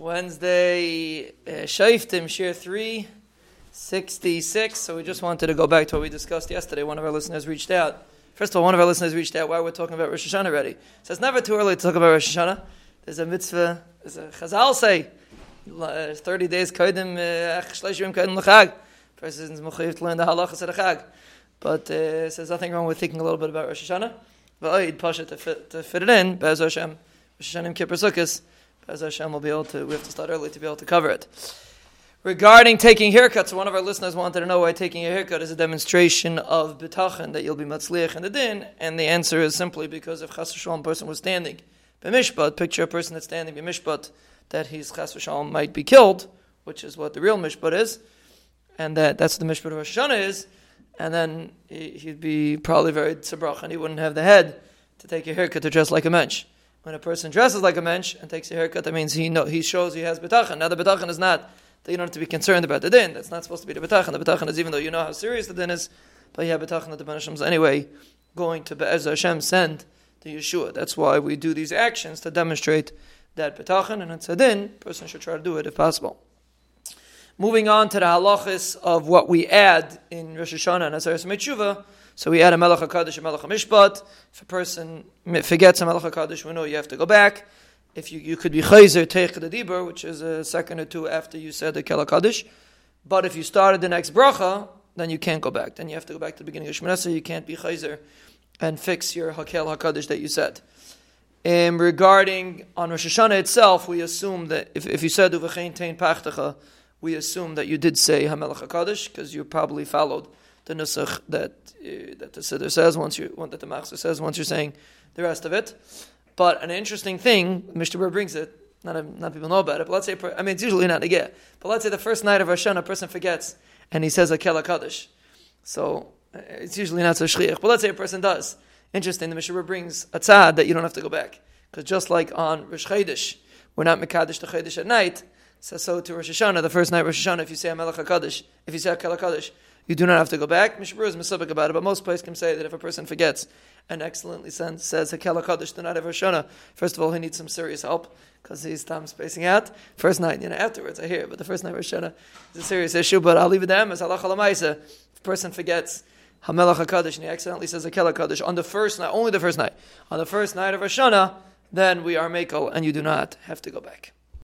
Wednesday, uh, Shaiftim, Shir 366. So we just wanted to go back to what we discussed yesterday. One of our listeners reached out. First of all, one of our listeners reached out while we're talking about Rosh Hashanah already. So it's never too early to talk about Rosh Hashanah. There's a mitzvah, there's a chazal say, uh, 30 days kaidim, uh, shleishim kaidim l'chag. Person's mechayiv to learn the halachas of chag. But uh, so there's nothing wrong with thinking a little bit about Rosh Hashanah. But I'd push it to fit, to fit it in, Be'ez Hashem, Rosh Hashanah Kippur Sukkot. As Hashem will be able to, we have to start early to be able to cover it. Regarding taking haircuts, one of our listeners wanted to know why taking a haircut is a demonstration of bitachon, that you'll be matzliach in the din, and the answer is simply because if chas v'shalom person was standing b'mishpat, picture a person that's standing b'mishpat, that he's chas v'shalom might be killed, which is what the real mishpat is, and that that's what the mishpat of Rosh Hashanah is, and then he'd be probably very tzabrach, and he wouldn't have the head to take a haircut to dress like a mensch. When a person dresses like a mensch and takes a haircut, that means he know, he shows he has bitachon. Now the bitachon is not that you don't have to be concerned about the din. That's not supposed to be the bitachon. The bitachon is even though you know how serious the din is, but you have bitachon that the Banashim anyway going to Be'ez Hashem send the Yeshua. That's why we do these actions to demonstrate that bitachon, and it's a din. Person should try to do it if possible. Moving on to the halachas of what we add in Rosh Hashanah and Aseres Metshuva. So we add a Melech HaKadosh, and Melech HaMishpat. If a person forgets a Melech HaKadosh, we know you have to go back. If you, you could be Chayzer, Teich Dibur, which is a second or two after you said the Kel HaKadosh. But if you started the next bracha, then you can't go back. Then you have to go back to the beginning of Shemana, you can't be Chayzer and fix your Hakel HaKadosh that you said. And regarding on Rosh Hashanah itself, we assume that if, if you said Uvachein Tein Pachtecha, we assume that you did say Hamelech HaKadosh, because you probably followed the nusach that uh, that the siddur says once you that the machzor says once you're saying the rest of it. But an interesting thing, Mishnah brings it. Not not people know about it, but let's say I mean it's usually not a get. But let's say the first night of Rosh Hashanah, a person forgets and he says a Kela Kaddish. So uh, it's usually not so shchiach. But let's say a person does. Interesting. The Mishnah brings a tzad that you don't have to go back because just like on Rosh Chodesh, we're not mekadosh to Chodesh at night. So, so to Rosh Hashanah, the first night Rosh Hashanah, if you say a Melech HaKadosh, if you say a Kela Kaddish, you do not have to go back. Mishabur is misubik about it, but most places can say that if a person forgets and excellently says Hakel HaKadosh do not have Roshana, first of all, he needs some serious help because he's time spacing out. First night, you know, afterwards I hear, but the first night Roshana is a serious issue, but I'll leave it to them as Allah If a person forgets Hamelach HaKadosh and he accidentally says Hakel HaKadosh on the first night, only the first night, on the first night of Roshana, then we are Makel and you do not have to go back.